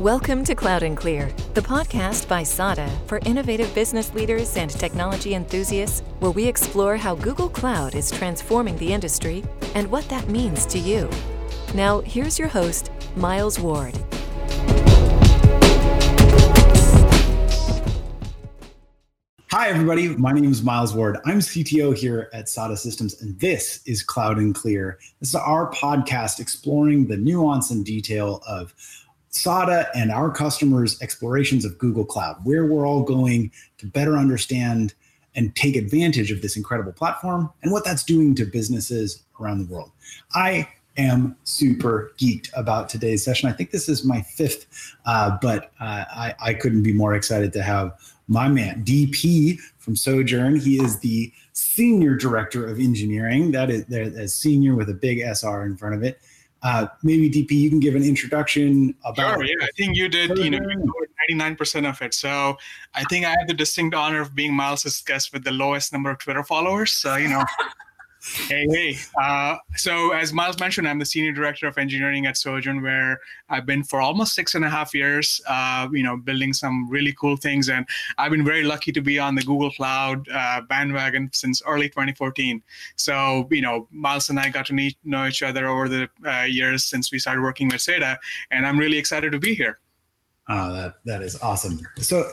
Welcome to Cloud and Clear, the podcast by SADA for innovative business leaders and technology enthusiasts, where we explore how Google Cloud is transforming the industry and what that means to you. Now, here's your host, Miles Ward. Hi, everybody. My name is Miles Ward. I'm CTO here at SADA Systems, and this is Cloud and Clear. This is our podcast exploring the nuance and detail of SADA and our customers' explorations of Google Cloud, where we're all going to better understand and take advantage of this incredible platform and what that's doing to businesses around the world. I am super geeked about today's session. I think this is my fifth, uh, but uh, I, I couldn't be more excited to have my man, DP from Sojern. He is the Senior Director of Engineering. That is, a senior with a big SR in front of it. Uh, maybe DP, you can give an introduction about. Sure, yeah, I think you did. You know, ninety-nine percent of it. So I think I have the distinct honor of being Miles's guest with the lowest number of Twitter followers. So you know. Hey, hey. Uh, so, as Miles mentioned, I'm the senior director of engineering at Sojern, where I've been for almost six and a half years. Uh, you know, building some really cool things, and I've been very lucky to be on the Google Cloud uh, bandwagon since early 2014. So, you know, Miles and I got to meet, know each other over the uh, years since we started working with SADA, and I'm really excited to be here. Oh, that that is awesome. So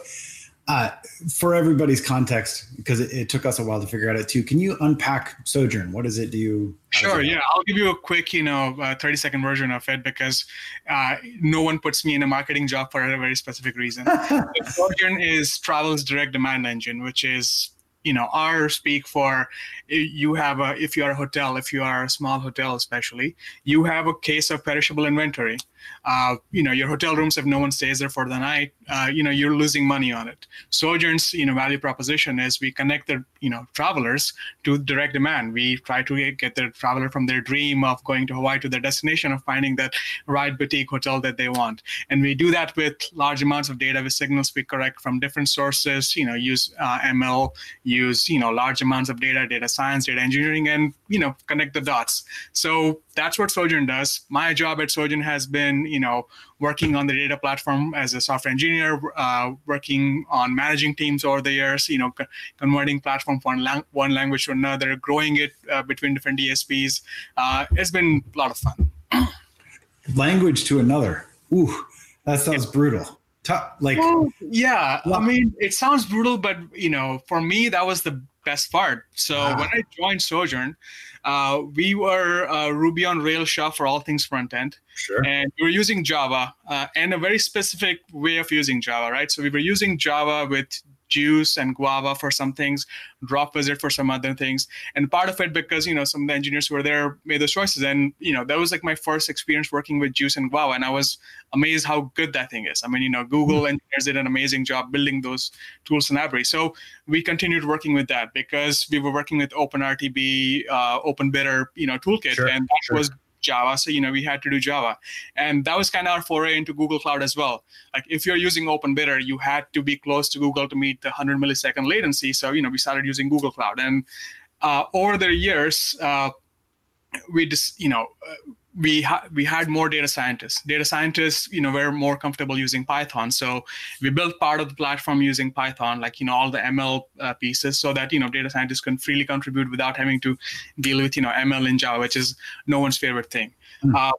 uh, for everybody's context, because it, it, took us a while to figure out it too, can you unpack Sojern? What does it do? Sure, yeah. I'll give you a quick, you know, uh, 30 second version of it because uh, no one puts me in a marketing job for a very specific reason. Sojern is Travel's direct demand engine, which is you know our speak for you have a if you are a hotel if you are a small hotel especially you have a case of perishable inventory. Uh, you know your hotel rooms if no one stays there for the night uh, you know you're losing money on it. Sojern's you know value proposition is we connect the you know travelers to direct demand. We try to get the traveler from their dream of going to hawaii to their destination of finding that right boutique hotel that they want. And we do that with large amounts of data with signals we correct from different sources you know use uh, ml use you know large amounts of data data science data engineering and you know connect the dots so that's what Sojern does my job at Sojern has been you know working on the data platform as a software engineer, uh, working on managing teams over the years, you know, co- converting platform from lang- one language to another, growing it uh, between different DSPs. Uh, it's been a lot of fun. language to another. Ooh, that sounds yeah. brutal. like, well, yeah, well, I mean, it sounds brutal, but you know, for me, that was the best part. So wow. when I joined Sojern, uh, we were uh, Ruby on Rails shop for all things front end. Sure. And we were using Java uh, and a very specific way of using Java, right? So we were using Java with Guice and Guava for some things, Dropwizard for some other things. And part of it because, you know, some of the engineers who were there made those choices. And, you know, that was like my first experience working with Guice and Guava. And I was amazed how good that thing is. I mean, you know, Google mm-hmm. engineers did an amazing job building those tools and libraries. So we continued working with that because we were working with OpenRTB, uh, OpenBidder, you know, toolkit. Sure, and that sure. was Java. So, you know, we had to do Java. And that was kind of our foray into Google Cloud as well. Like if you're using OpenBidder, you had to be close to Google to meet the 100 millisecond latency. So, you know, we started using Google Cloud. And uh, over the years, uh, we just, you know, uh, we ha- we had more data scientists. Data scientists, you know, were more comfortable using Python. So we built part of the platform using Python, like you know all the ML uh, pieces, so that you know data scientists can freely contribute without having to deal with you know ML in Java, which is no one's favorite thing. Mm-hmm. Uh,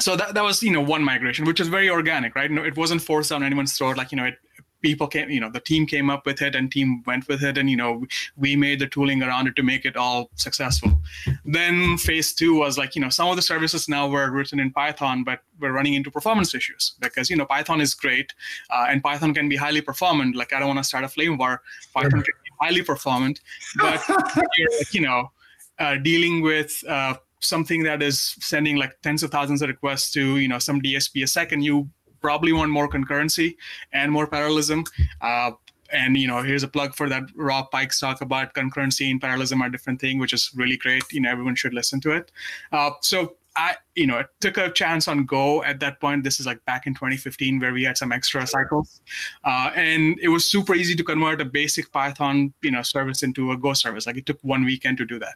so that, that was you know one migration which was very organic right no, it wasn't forced on anyone's throat like you know it, people came you know the team came up with it and team went with it and you know we made the tooling around it to make it all successful. Then phase two was like you know some of the services now were written in python but we're running into performance issues because you know python is great uh, and python can be highly performant. Like i don't want to start a flame war. Python can be highly performant but you know uh, dealing with uh, something that is sending like tens of thousands of requests to you know some dsp a second you probably want more concurrency and more parallelism. Uh, and you know, here's a plug for that Rob Pike's talk about concurrency and parallelism are different thing, which is really great. You know, everyone should listen to it. Uh, so I, you know, took a chance on Go at that point. This is like back in 2015, where we had some extra cycles, uh, and it was super easy to convert a basic Python, you know, service into a Go service. Like it took one weekend to do that,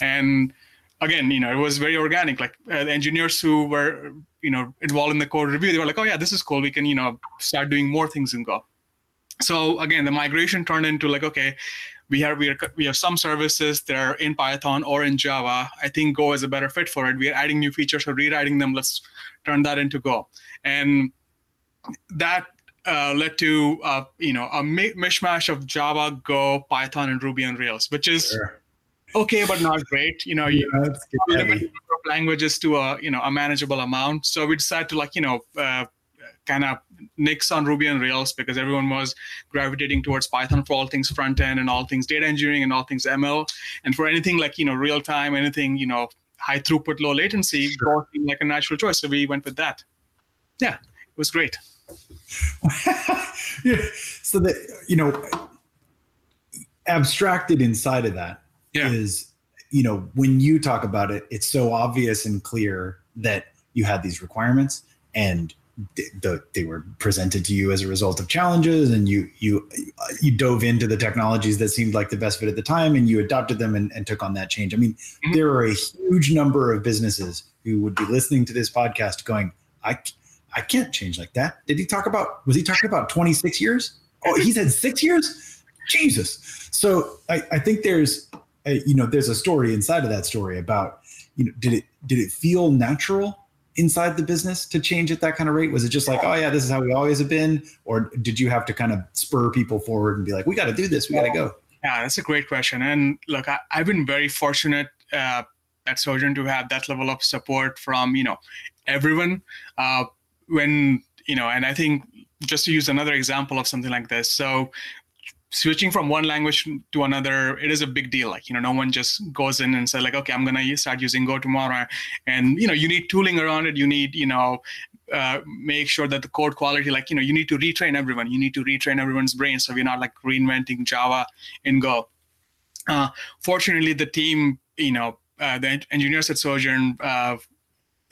and again, you know, it was very organic. Like uh, engineers who were you know involved in the code review, they were like, oh yeah, this is cool. We can you know start doing more things in Go. So again, the migration turned into like, okay, we have we, are, we have some services that are in Python or in Java. I think Go is a better fit for it. We are adding new features or rewriting them. Let's turn that into Go, and that uh, led to uh, you know a mishmash of Java, Go, Python, and Ruby on Rails, which is okay but not great. You know, you yeah, languages to a you know a manageable amount. So we decided to like you know uh, kind of nix on Ruby on Rails because everyone was gravitating towards Python for all things front end and all things data engineering and all things ML. And for anything like, you know, real time, anything, you know, high throughput, low latency, sure. like a natural choice. So we went with that. Yeah, it was great. yeah. So that, you know, abstracted inside of that yeah. is, you know, when you talk about it, it's so obvious and clear that you had these requirements and the, they were presented to you as a result of challenges and you you you dove into the technologies that seemed like the best fit at the time and you adopted them and, and took on that change. I mean mm-hmm. there are a huge number of businesses who would be listening to this podcast going i i can't change like that. Did he talk about was he talking about 26 years? Oh he said six years? Jesus. So i i think there's you know there's a story inside of that story about you know did it did it feel natural inside the business to change at that kind of rate? Was it just like, oh yeah, this is how we always have been, or did you have to kind of spur people forward and be like, we got to do this, we got to go? Yeah, that's a great question. And look, I, have been very fortunate uh, at Sojern to have that level of support from you know everyone. Uh, when you know, and I think just to use another example of something like this. So switching from one language to another it is a big deal. Like you know no one just goes in and says like okay i'm to start using go tomorrow. And you know you need tooling around it. You need you know uh, make sure that the code quality like you know you need to retrain everyone. You need to retrain everyone's brain so we're not like reinventing java in go. Uh, fortunately the team you know uh, the engineers at Sojern uh,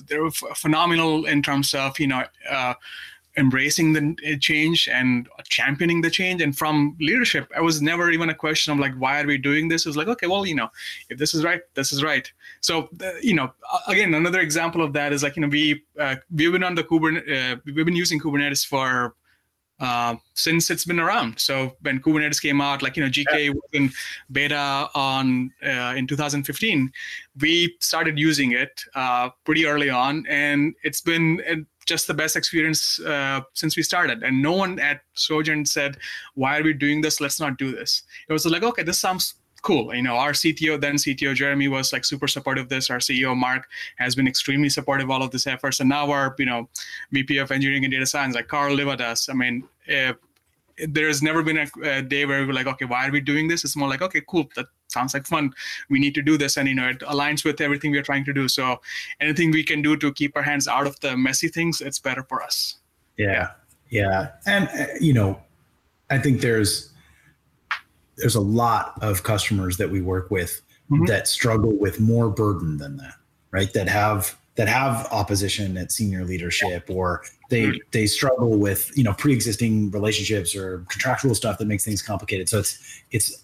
they're phenomenal in terms of you know uh, embracing the uh, change and championing the change and from leadership i was never even a question of like why are we doing this it was like okay well you know if this is right this is right so uh, you know again another example of that is like you know we uh, we've been on the kubernetes uh, we've been using kubernetes for uh, since it's been around. So when Kubernetes came out, like you know, GK yeah. was in beta on uh, in 2015, we started using it uh, pretty early on, and it's been just the best experience uh, since we started. And no one at Sojern said, "Why are we doing this? Let's not do this." It was like, "Okay, this sounds cool." You know, our CTO then CTO Jeremy was like super supportive of this. Our CEO Mark has been extremely supportive of all of this efforts, and now our you know VP of Engineering and Data Science like Carl Livadas. I mean. Uh, there's never been a, a, day where we're like, okay, why are we doing this? It's more like, okay, cool. That sounds like fun. We need to do this, and you know, it aligns with everything we're trying to do. So, anything we can do to keep our hands out of the messy things, it's better for us. Yeah, yeah, and uh, you know, I think there's there's a lot of customers that we work with mm-hmm. that struggle with more burden than that, right? That have that have opposition at senior leadership or they mm-hmm. they struggle with you know pre-existing relationships or contractual stuff that makes things complicated. So it's it's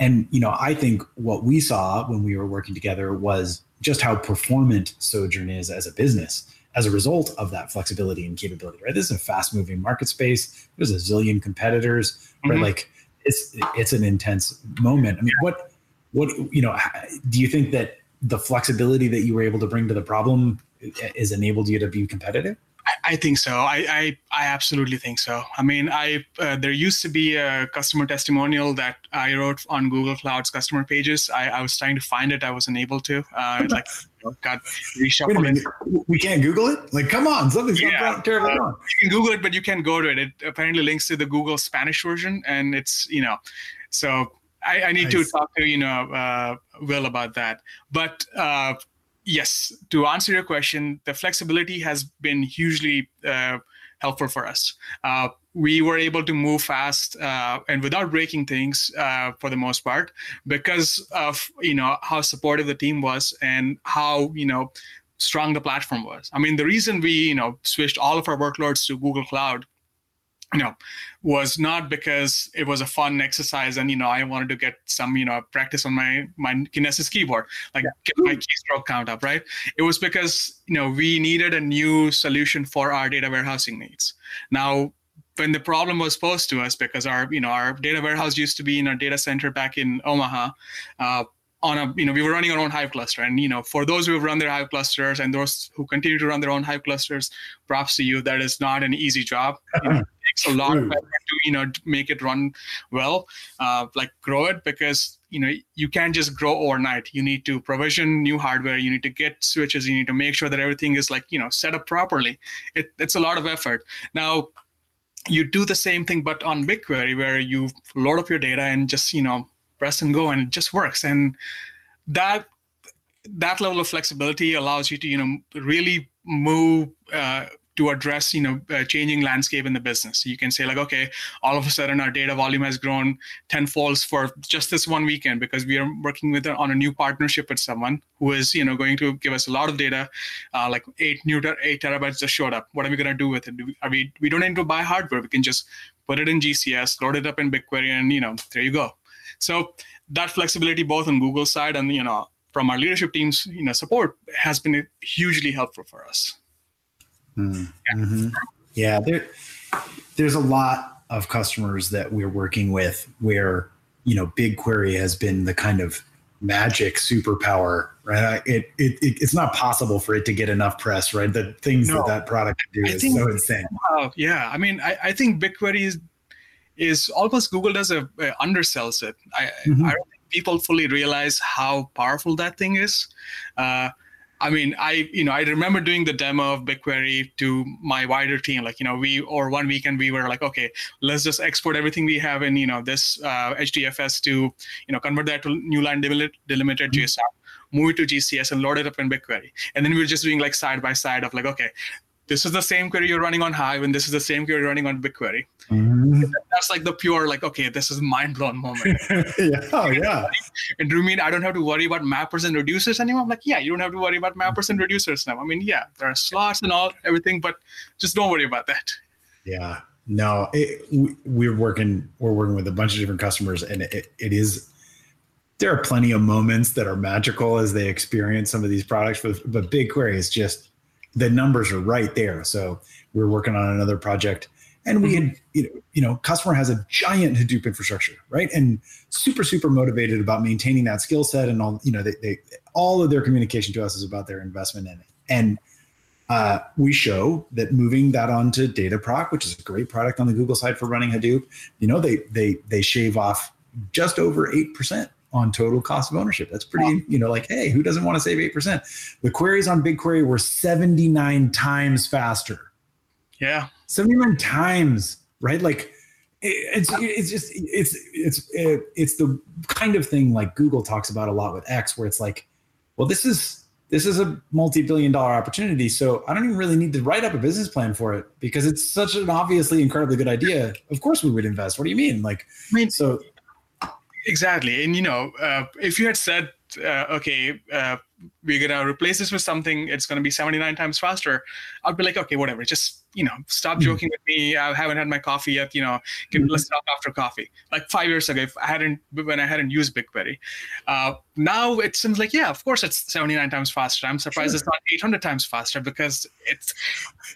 and you know i think what we saw when we were working together was just how performant Sojern is as a business as a result of that flexibility and capability right? This is a fast moving market space. There's a zillion competitors mm-hmm. right like it's it's an intense moment. I mean what what you know do you think that the flexibility that you were able to bring to the problem has enabled you to be competitive? I think so. I, I, I absolutely think so. I mean, I uh, there used to be a customer testimonial that I wrote on Google Cloud's customer pages. I, I was trying to find it. I wasn't able to. Uh, like got reshuffled. We can't Google it. Like, come on, something's yeah, terribly uh, wrong. You can Google it, but you can't go to it. It apparently links to the Google Spanish version, and it's you know, so I, I need nice. to talk to you know uh, Will about that. But uh, yes, to answer your question, the flexibility has been hugely uh, helpful for us. Uh, we were able to move fast uh, and without breaking things uh, for the most part because of you know how supportive the team was and how you know strong the platform was. I mean, the reason we you know switched all of our workloads to Google Cloud you know was not because it was a fun exercise and you know i wanted to get some you know practice on my my kinesis keyboard like yeah. get my keystroke count up right it was because you know we needed a new solution for our data warehousing needs now when the problem was posed to us because our you know our data warehouse used to be in our data center back in omaha uh, on a you know we were running our own hive cluster. And you know for those who have run their hive clusters and those who continue to run their own hive clusters props to you. That is not an easy job. You know, it takes a lot to you know make it run well uh, like grow it because you know you can't just grow overnight. You need to provision new hardware. You need to get switches. You need to make sure that everything is like you know set up properly. It, it's a lot of effort. Now you do the same thing but on bigquery where you load up your data and just you know press and go and it just works. And that that level of flexibility allows you to you know really move uh, to address you know changing landscape in the business. You can say like okay all of a sudden our data volume has grown tenfold for just this one weekend because we are working with on a new partnership with someone who is you know going to give us a lot of data uh, like eight new ter- eight terabytes just showed up. What are we going to do with it? Do we, are we we don't need to buy hardware. We can just put it in gcs load it up in bigquery and you know there you go so that flexibility, both on Google side and you know from our leadership team's you know support, has been hugely helpful for us. Mm-hmm. Yeah, there, there's a lot of customers that we're working with where you know BigQuery has been the kind of magic superpower, right? It, it, it, it's not possible for it to get enough press, right? The things no. that that product can do I is so insane. Uh, yeah, I mean, I, I think BigQuery is is almost Google does a, undersells it. I, mm-hmm. I don't think people fully realize how powerful that thing is. Uh, I mean, I you know I remember doing the demo of BigQuery to my wider team. Like you know, we or one weekend we were like, okay, let's just export everything we have in you know this uh, HDFS to you know convert that to new line delimited mm-hmm. JSON, move it to GCS and load it up in BigQuery. And then we were just doing like side by side of like, okay, this is the same query you're running on Hive, and this is the same query you're running on BigQuery. Mm-hmm. That's like the pure, like, okay, this is mind blown moment. yeah, oh, yeah. And do you mean I don't have to worry about mappers and reducers anymore? I'm like, yeah, you don't have to worry about mappers and reducers now. I mean, yeah, there are slots and all everything, but just don't worry about that. Yeah, no, it, we, are working. We're working with a bunch of different customers, and it, it is. There are plenty of moments that are magical as they experience some of these products, but, but BigQuery is just the numbers are right there. So we are working on another project and we had mm-hmm. you know, you know customer has a giant hadoop infrastructure right and super super motivated about maintaining that skill set and all you know they, they all of their communication to us is about their investment in it and uh, we show that moving that onto dataproc which is a great product on the google side for running hadoop you know they they they shave off just over 8% on total cost of ownership. That's pretty, wow. you know, like, hey, who doesn't want to save 8%? The queries on BigQuery were 79 times faster. Yeah. 79 times, right? Like it's it's just it's it's it's the kind of thing like Google talks about a lot with X where it's like, well, this is this is a multi-billion dollar opportunity so i don't even really need to write up a business plan for it because it's such an obviously incredibly good idea of course we would invest what do you mean like i mean so Exactly, and you know, uh, if you had said, uh, okay, uh, we're gonna replace this with something, it's gonna be 79 times faster, I'd be like, okay, whatever, just you know, stop hmm. joking with me. I haven't had my coffee yet. You know, can, mm-hmm. let's talk after coffee. Like five years ago, if I hadn't when I hadn't used BigQuery, uh, now it seems like yeah, of course it's 79 times faster. I'm surprised sure. it's not 800 times faster because it's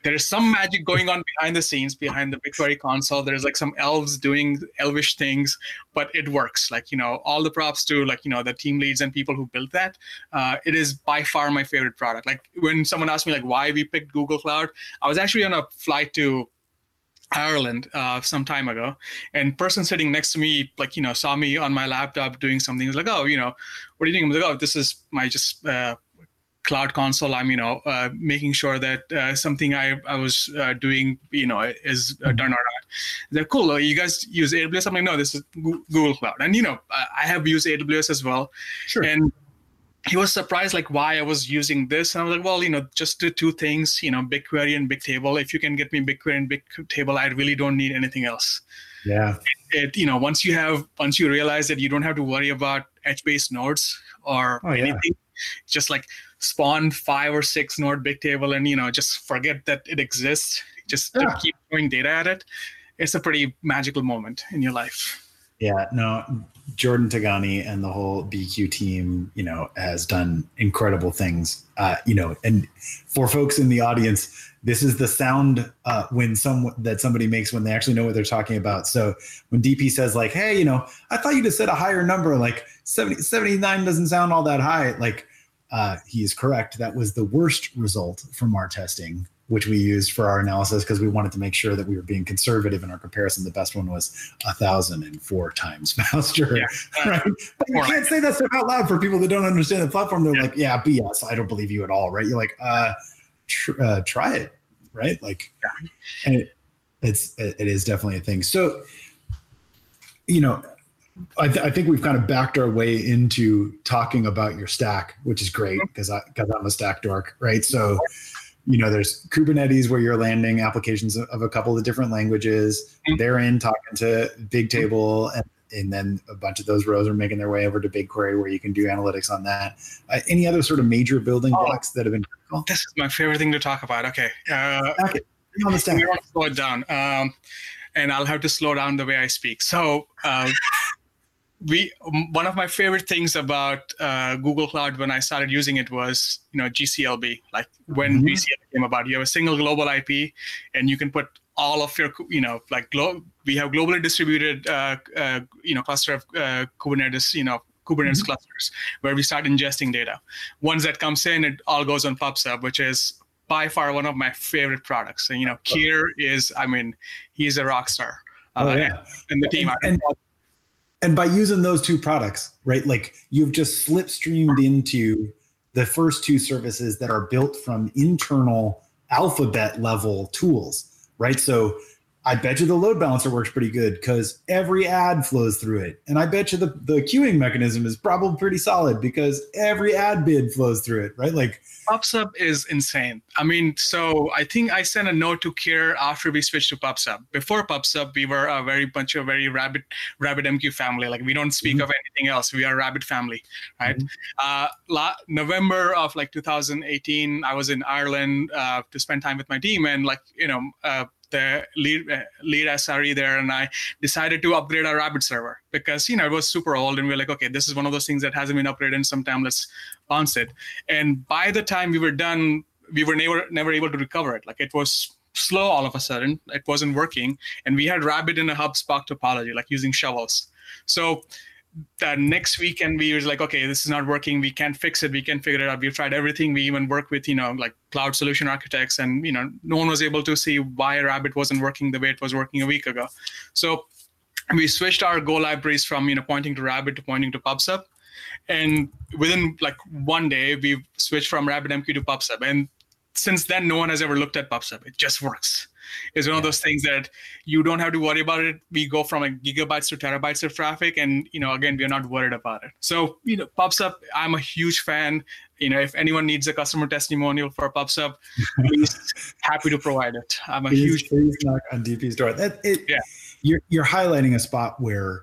there is some magic going on behind the scenes behind the BigQuery console. There's like some elves doing elvish things, but it works. Like you know, all the props to like you know the team leads and people who built that. Uh, it is by far my favorite product. Like when someone asked me like why we picked Google Cloud, I was actually on a flight to Ireland uh, some time ago, and person sitting next to me, like you know, saw me on my laptop doing something. He's like, "Oh, you know, what are you doing?" I'm like, "Oh, this is my just uh, cloud console. I'm, you know, uh, making sure that uh, something I I was uh, doing, you know, is uh, done or not." They're cool. You guys use AWS? I'm like, "No, this is Google Cloud," and you know, I have used AWS as well. Sure. And he was surprised like why I was using this. And I was like, well, you know, just do two things, you know, BigQuery and Bigtable. If you can get me BigQuery and Bigtable, I really don't need anything else. Yeah. It, it, you know, once you have once you realize that you don't have to worry about HBase nodes or oh, yeah. anything, just like spawn five or six node Bigtable and you know, just forget that it exists. Just yeah. keep throwing data at it it's a pretty magical moment in your life. Yeah, no, Jordan Tigani and the whole BQ team, you know, has done incredible things. Uh, you know, and for folks in the audience, this is the sound uh, when some that somebody makes when they actually know what they're talking about. So when DP says like, "Hey, you know, I thought you just said a higher number, like 70, 79 doesn't sound all that high," like uh, he is correct. That was the worst result from our testing which we used for our analysis because we wanted to make sure that we were being conservative in our comparison. The best one was a thousand and four times faster. Yeah. Right. But you can't say that stuff out loud for people that don't understand the platform. They're yeah. like, yeah, BS. I don't believe you at all. Right. You're like, uh, tr- uh try it. Right. Like, and it, it's, it is definitely a thing. So, you know, I, th- I, think we've kind of backed our way into talking about your stack, which is great because I because I'm a stack dork, right? So, you know, there's Kubernetes where you're landing applications of a couple of different languages. Mm-hmm. They're in talking to Bigtable, and, and then a bunch of those rows are making their way over to BigQuery where you can do analytics on that. Uh, any other sort of major building oh, blocks that have been critical? This is my favorite thing to talk about. Okay. Uh, okay. On the stack. To slow it down. Um, and I'll have to slow down the way I speak. So, uh, we one of my favorite things about uh, Google Cloud when I started using it was you know GCLB. Like when mm-hmm. came about, you have a single global IP, and you can put all of your you know like glo- we have globally distributed uh, uh, you know cluster of uh, Kubernetes you know Kubernetes mm-hmm. clusters where we start ingesting data. Once that comes in, it all goes on PubSub, which is by far one of my favorite products. And you know, Keir is I mean he's a rock star. Oh, uh, yeah. and the team. And, and, and by using those two products, right, like you've just slipstreamed into the first two services that are built from internal alphabet level tools, right? So I bet you the load balancer works pretty good because every ad flows through it. And I bet you the, the queuing mechanism is probably pretty solid because every ad bid flows through it, right? Like PubSub is insane. I mean, so I think I sent a note to Keir after we switched to PubSub. Before PubSub, we were a very bunch of very Rabbit rabbit MQ family. Like we don't speak mm-hmm. of anything else. We are Rabbit family, right? Mm-hmm. Uh, la- November of like 2018, I was in Ireland uh, to spend time with my team, and like you know. Uh, the lead uh, lead SRE there, and I decided to upgrade our Rabbit server because you know it was super old, and we are like, okay, this is one of those things that hasn't been upgraded in some time. Let's bounce it. And by the time we were done, we were never never able to recover it. Like it was slow all of a sudden. It wasn't working, and we had Rabbit in a hub-spoke topology, like using shovels. So that next weekend we was like okay this is not working. We can't fix it. We can figure it out. We've tried everything. We even work with you know like cloud solution architects and you know no one was able to see why rabbit wasn't working the way it was working a week ago. So we switched our go libraries from you know pointing to rabbit to pointing to pubsub. And within like one day we switched from rabbitmq to pubsub. And since then no one has ever looked at pubsub. It just works is one yeah. of those things that you don't have to worry about it. We go from like gigabytes to terabytes of traffic, and you know, again, we're not worried about it. So you know, PubSub, I'm a huge fan. You know, if anyone needs a customer testimonial for PubSub, please happy to provide it. I'm a please, huge please knock on DP's door. That it, yeah. You're you're highlighting a spot where,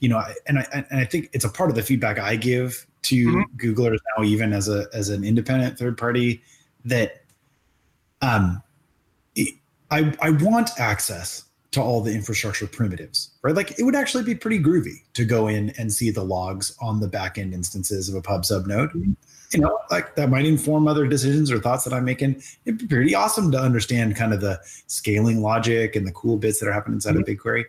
you know, and I and I think it's a part of the feedback I give to mm-hmm. Googlers now, even as a as an independent third party, that um, I, I want access to all the infrastructure primitives, right? Like it would actually be pretty groovy to go in and see the logs on the backend instances of a pub sub node. You know, like that might inform other decisions or thoughts that I'm making. It'd be pretty awesome to understand kind of the scaling logic and the cool bits that are happening inside mm-hmm. of BigQuery.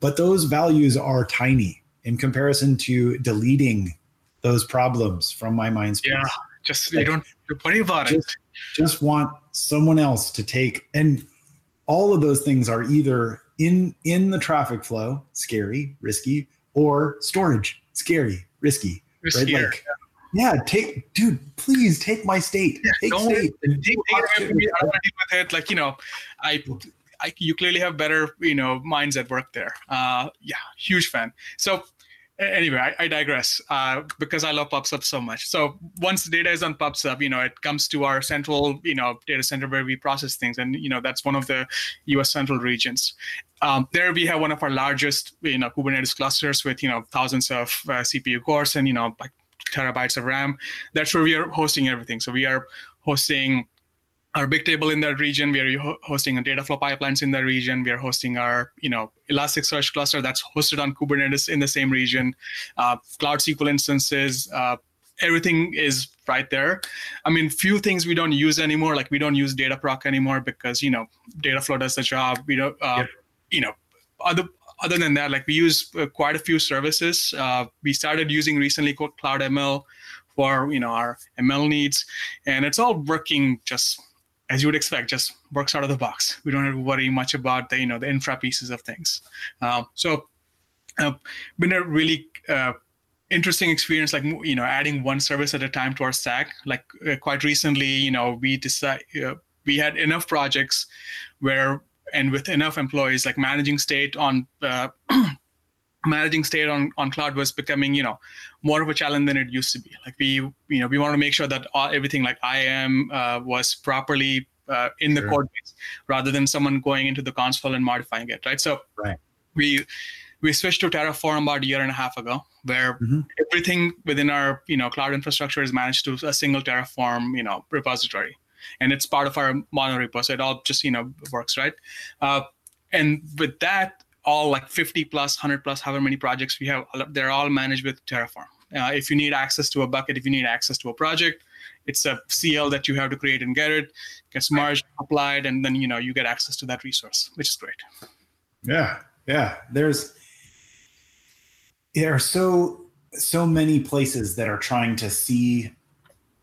But those values are tiny in comparison to deleting those problems from my mind space. Yeah, just like, you don't worry about just, it. Just want someone else to take and all of those things are either in in the traffic flow, scary, risky, or storage, scary, risky. Riskier. Right? Like, yeah. take, dude, please take my state. Yeah, take don't state. Take, take it away me. I don't deal with it. Like, you know, I, I, you clearly have better, you know, minds at work there. Uh, yeah, huge fan. So anyway, I, I digress uh, because I love PubSub so much. So once the data is on PubSub, you know, it comes to our central, you know, data center where we process things, and you know, that's one of the U.S. central regions. Um, there we have one of our largest, you know, Kubernetes clusters with you know thousands of uh, CPU cores and you know like terabytes of RAM. That's where we are hosting everything. So we are hosting our big table in that region. We are hosting a Dataflow pipelines in that region. We are hosting our, you know, Elasticsearch cluster that's hosted on Kubernetes in the same region. Uh, Cloud SQL instances, uh, everything is right there. I mean, few things we don't use anymore. Like we don't use Dataproc anymore because you know Dataflow does the job. We don't, uh, yep. you know, other other than that, like we use uh, quite a few services. Uh, we started using recently called Cloud ML for you know our ML needs, and it's all working just as you would expect, just works out of the box. We don't have to worry much about the you know the infra pieces of things. Um, so, uh, been a really uh, interesting experience like you know adding one service at a time to our stack like uh, quite recently you know we decide uh, we had enough projects where and with enough employees like managing state on uh, managing state on, on cloud was becoming you know more of a challenge than it used to be. Like we you know we want to make sure that all, everything like IAM uh, was properly uh, in the sure. code base rather than someone going into the console and modifying it right? So right. we we switched to terraform about a year and a half ago where mm-hmm. everything within our you know cloud infrastructure is managed to a single terraform you know repository. And it's part of our mono repo so it all just you know works right? Uh, and with that all like 50 plus 100 plus however many projects we have they're all managed with terraform. Uh, if you need access to a bucket if you need access to a project it's a cl that you have to create and get it gets merged applied and then you know you get access to that resource which is great. Yeah yeah. There's there are so so many places that are trying to see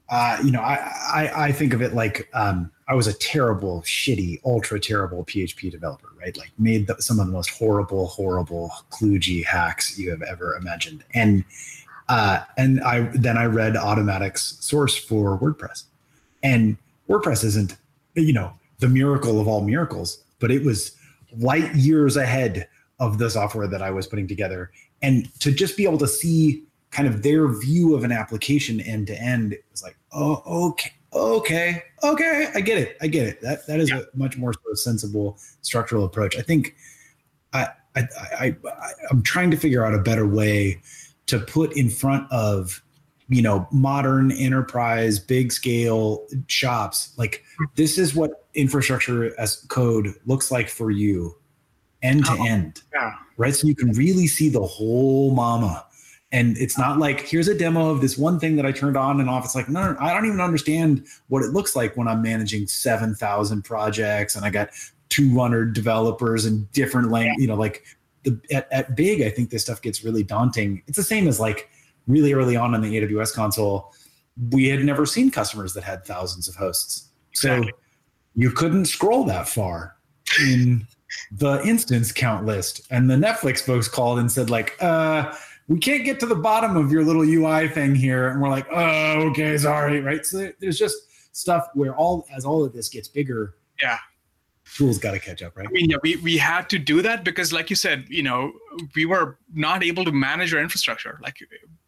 uh, you know, I, I, I think of it like um, I was a terrible, shitty, ultra terrible PHP developer, right? Like made the, some of the most horrible, horrible kludgy hacks you have ever imagined, and uh, and I then I read Automattic's source for WordPress, and WordPress isn't you know the miracle of all miracles, but it was light years ahead of the software that I was putting together, and to just be able to see kind of their view of an application end to end it was like, oh, okay, okay, okay, I get it, I get it. That that is yeah. a much more sort of sensible structural approach. I think I, I I I I'm trying to figure out a better way to put in front of you know modern enterprise big scale shops like this is what infrastructure as code looks like for you end to uh-huh. end yeah right so you can really see the whole mama and it's not like here's a demo of this one thing that I turned on and off. It's like no, I don't even understand what it looks like when I'm managing seven thousand projects and I got 200 developers and different language. You know, like the at, at big, I think this stuff gets really daunting. It's the same as like really early on in the AWS console, we had never seen customers that had thousands of hosts, so exactly. you couldn't scroll that far in the instance count list. And the Netflix folks called and said like, uh we can't get to the bottom of your little UI thing here. And we're like, oh, okay, sorry. Right. So there's just stuff where all, as all of this gets bigger. Yeah. Tools got to catch up, right? I mean, yeah, we, we had to do that because, like you said, you know, we were not able to manage our infrastructure. Like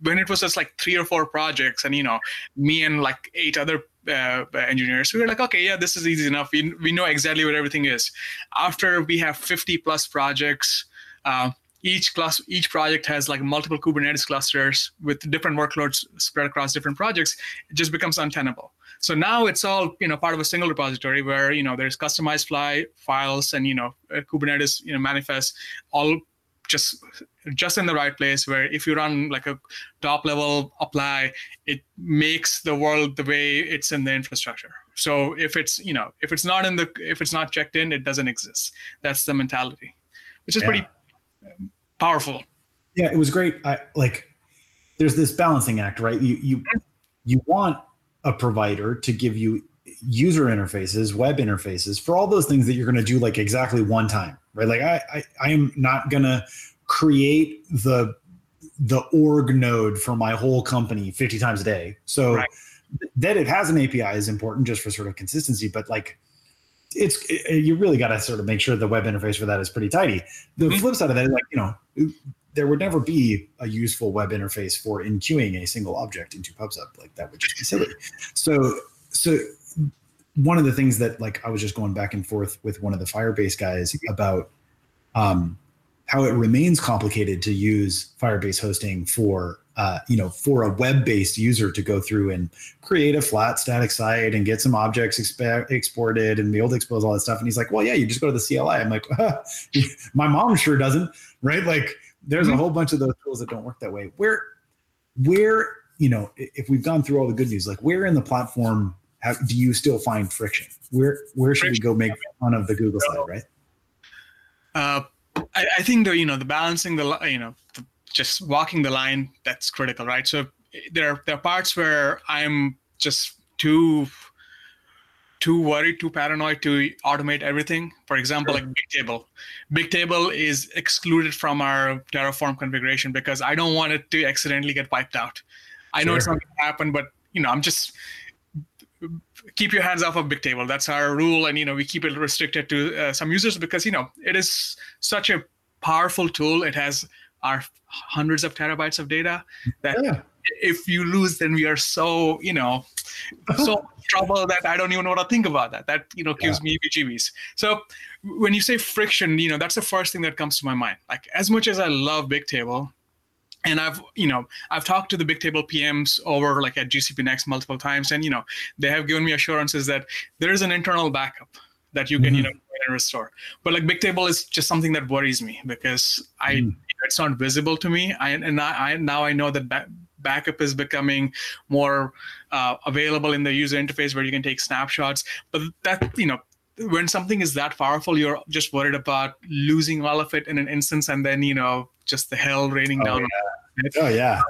when it was just like three or four projects, and you know, me and like eight other uh, engineers, we were like, okay, yeah, this is easy enough. We we know exactly what everything is. After we have 50 plus projects, uh, each class each project has like multiple kubernetes clusters with different workloads spread across different projects it just becomes untenable. So now it's all you know part of a single repository where you know there's customized fly files and you know uh, kubernetes you know manifests all just just in the right place where if you run like a top level apply it makes the world the way it's in the infrastructure. So if it's you know if it's not in the if it's not checked in it doesn't exist. That's the mentality which is yeah. pretty powerful. Yeah, it was great. I like there's this balancing act, right? You you you want a provider to give you user interfaces, web interfaces for all those things that you're going to do like exactly one time, right? Like I I, I am not going to create the the org node for my whole company 50 times a day. So right. that it has an API is important just for sort of consistency, but like it's it, you really got to sort of make sure the web interface for that is pretty tidy. The mm-hmm. flip side of that is like you know there would never be a useful web interface for enqueuing a single object into PubSub. Like that would just be silly. So so one of the things that like I was just going back and forth with one of the Firebase guys about um, how it remains complicated to use Firebase hosting for uh, you know, for a web-based user to go through and create a flat static site and get some objects exp- exported and be able to expose all that stuff. And he's like, well, yeah, you just go to the CLI. I'm like, my mom sure doesn't, right? Like, there's mm-hmm. a whole bunch of those tools that don't work that way. Where, where, you know, if we've gone through all the good news, like, where in the platform have, do you still find friction? Where, where should we go make fun of the Google side, right? Uh, I, I think the you know the balancing the you know just walking the line that's critical right? So there are there are parts where i'm just too too worried too paranoid to automate everything. For example sure. like bigtable bigtable is excluded from our terraform configuration because i don't want it to accidentally get wiped out. I know it's not going to happen but you know i'm just keep your hands off of bigtable that's our rule and you know we keep it restricted to uh, some users because you know it is such a powerful tool. It has are hundreds of terabytes of data that yeah. if you lose then we are so you know so trouble that i don't even know what to think about that that you know gives yeah. me BGBs. so when you say friction you know that's the first thing that comes to my mind like as much as i love bigtable and i've you know i've talked to the bigtable pms over like at gcp next multiple times and you know they have given me assurances that there is an internal backup that you can mm-hmm. you know restore but like bigtable is just something that worries me because i it's not visible to me. I, and I, I now I know that ba- backup is becoming more uh, available in the user interface where you can take snapshots. But that you know when something is that powerful, you're just worried about losing all of it in an instance, and then you know just the hell raining oh, down. Yeah. Oh yeah,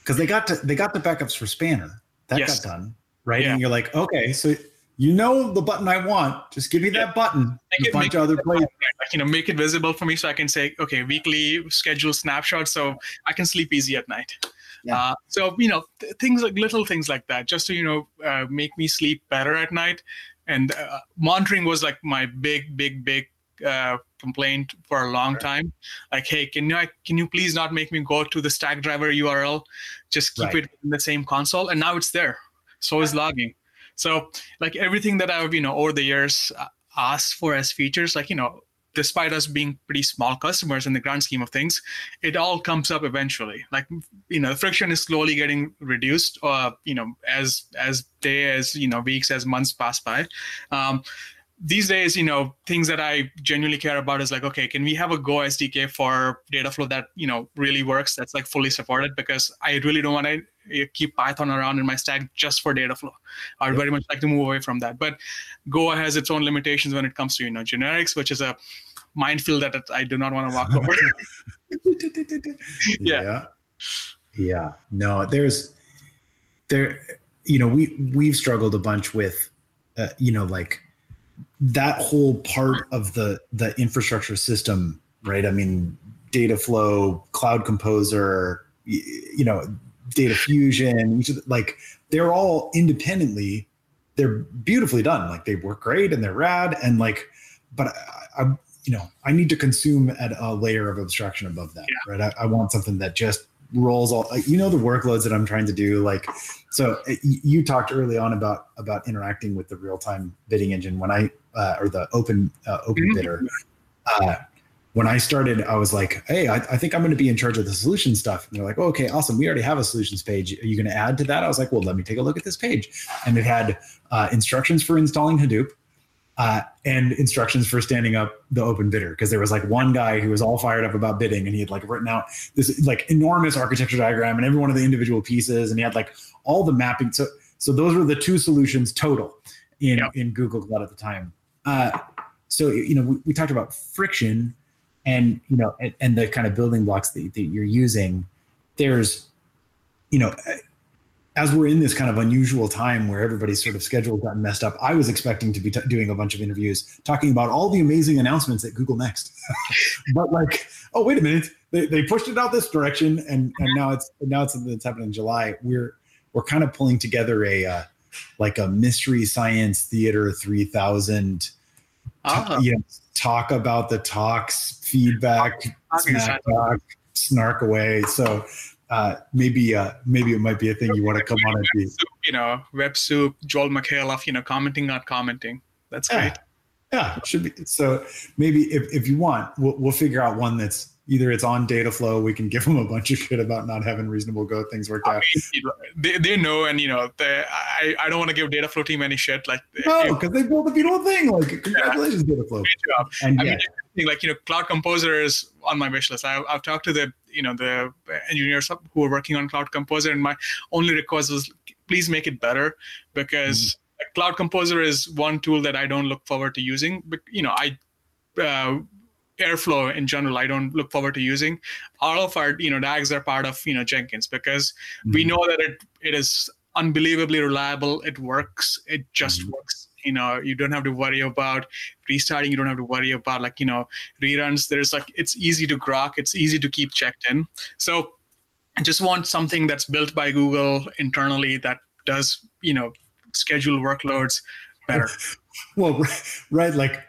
because they got to they got the backups for Spanner that yes. got done right, yeah. and you're like, okay, so you know the button I want. Just give me that button. Make a bunch of other places. You know, make it visible for me so I can say, okay, weekly schedule snapshot, so I can sleep easy at night. Yeah. Uh, so you know, th- things like little things like that, just to you know, uh, make me sleep better at night. And uh, monitoring was like my big, big, big uh, complaint for a long time. Like, hey, can you can you please not make me go to the Stackdriver URL? Just keep right. it in the same console. And now it's there. So is logging. So like everything that I've you know over the years uh, asked for as features, like you know, despite us being pretty small customers in the grand scheme of things, it all comes up eventually. Like you know, friction is slowly getting reduced. Uh, you know, as as day as you know weeks as months pass by. Um, these days, you know, things that I genuinely care about is like, okay, can we have a Go SDK for Dataflow that you know really works? That's like fully supported because I really don't want to keep Python around in my stack just for Dataflow. I'd very much like to move away from that. But Go has its own limitations when it comes to you know generics, which is a minefield that I do not want to walk over. yeah. yeah, yeah. No, there's there. You know, we we've struggled a bunch with, uh, you know, like that whole part of the the infrastructure system, right? I mean, data flow, cloud composer, you, you know, data fusion, like they're all independently, they're beautifully done. Like they work great and they're rad. And like, but I, I you know, I need to consume at a layer of abstraction above that, yeah. right? I, I want something that just rolls all you know the workloads that i'm trying to do like so you talked early on about about interacting with the real-time bidding engine when i uh, or the open uh, open mm-hmm. bidder. Uh, when I started, I was like, "Hey, I, I think I'm going to be in charge of the solution stuff." And they're like, oh, "Okay, awesome. We already have a solutions page. Are you going to add to that?" I was like, "Well, let me take a look at this page." And it had uh, instructions for installing Hadoop. Uh, and instructions for standing up the open bidder because there was like one guy who was all fired up about bidding and he had like written out this like enormous architecture diagram and every one of the individual pieces and he had like all the mapping so so those were the two solutions total in yep. in google cloud at the time uh, so you know, we, we, talked about friction, and you know, and, and the kind of building blocks that, that you're using. There's, you know, as we're in this kind of unusual time where everybody's sort of schedule gotten messed up, I was expecting to be t- doing a bunch of interviews talking about all the amazing announcements at Google Next. but like, oh wait a minute, they, they pushed it out this direction, and and now it's now it's something that's happening in July. We're we're kind of pulling together a uh, like a mystery science theater 3000 uh-huh. you know, talk about the talks, feedback, snack talk, snark away. So uh, maybe uh, maybe it might be a thing you want to come on and be. You know, Web Soup, Joel McHale you know, commenting, not commenting. That's yeah. great. Yeah, should be. So maybe if, if you want, we'll, we'll figure out one that's either it's on Dataflow, we can give them a bunch of shit about not having reasonable Go things worked out. I mean, they, they know, and you know, they, I, I don't want to give Dataflow team any shit. Like, no, because they built a beautiful thing. Like, congratulations, yeah, Dataflow. Great job. And I yeah. mean, like you know, Cloud Composer is on my wish list. I, I've talked to the you know the engineers who are working on Cloud Composer, and my only request was please make it better because. Mm-hmm. Cloud Composer is one tool that I don't look forward to using. But you know, I uh, Airflow in general, I don't look forward to using. All of our, you know, DAGs are part of, you know, Jenkins because mm-hmm. we know that it it is unbelievably reliable. It works. It just mm-hmm. works. You know, you don't have to worry about restarting. You don't have to worry about like, you know, reruns. There's like it's easy to grok. It's easy to keep checked in. So I just want something that's built by Google internally that does, you know, schedule workloads better. well, right, like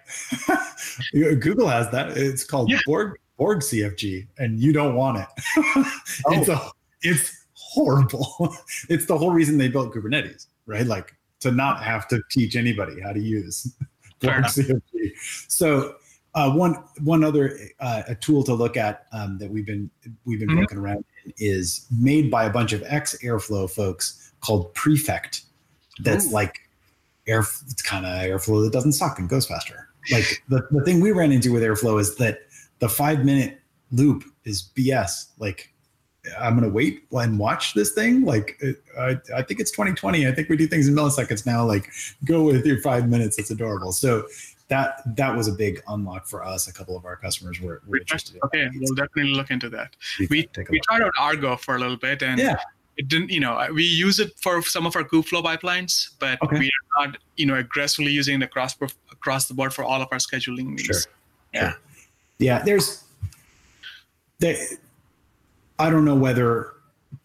Google has that. It's called yeah. Borg Borg CFG, and you don't want it. oh. It's a, it's horrible. it's the whole reason they built Kubernetes, right? Like to not have to teach anybody how to use Borg CFG. So uh, one one other uh, a tool to look at um, that we've been we've been mm-hmm. poking around is made by a bunch of ex Airflow folks called Prefect. That's Ooh. like air it's kind of airflow that doesn't suck and goes faster. Like the, the thing we ran into with airflow is that the five minute loop is bs like i'm gonna wait and watch this thing. Like it, I, I think it's 2020 i think we do things in milliseconds now. Like go with your five minutes. It's adorable. So that that was a big unlock for us. A couple of our customers were, were interested. In okay, we'll definitely look into that. We we, we tried out Argo for a little bit, and yeah it didn't you know uh, we use it for some of our kubeflow pipelines but okay. we are not you know aggressively using it across across the board for all of our scheduling needs. Sure. yeah. Sure. yeah there's there, i don't know whether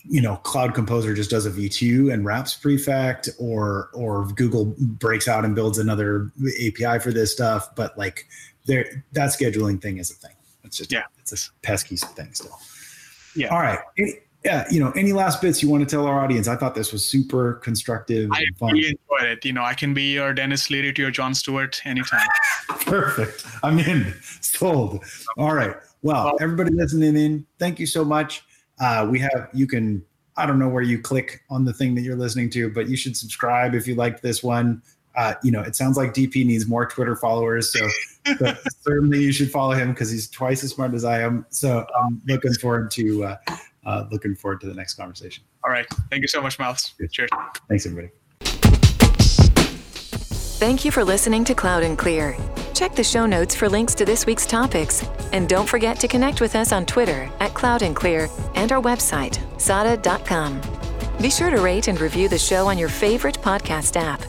you know cloud composer just does a v2 and wraps prefect or or google breaks out and builds another api for this stuff but like there that scheduling thing is a thing. It's just yeah. it's a pesky thing still. Yeah. All right yeah, you know, any last bits you want to tell our audience? I thought this was super constructive. I really enjoyed it. You know, I can be your Denis Leary to your Jon Stewart anytime. Perfect. I'm in. Sold. All right. Well, everybody listening in, thank you so much. Uh, we have you can I don't know where you click on the thing that you're listening to, but you should subscribe if you liked this one. Uh, you know, it sounds like DP needs more Twitter followers, so certainly you should follow him because he's twice as smart as I am. So I'm looking forward to uh, uh, looking forward to the next conversation. All right. Thank you so much, Miles. Cheers. Thanks, everybody. Thank you for listening to Cloud and Clear. Check the show notes for links to this week's topics. And don't forget to connect with us on Twitter at Cloud and Clear and our website, sada.com. Be sure to rate and review the show on your favorite podcast app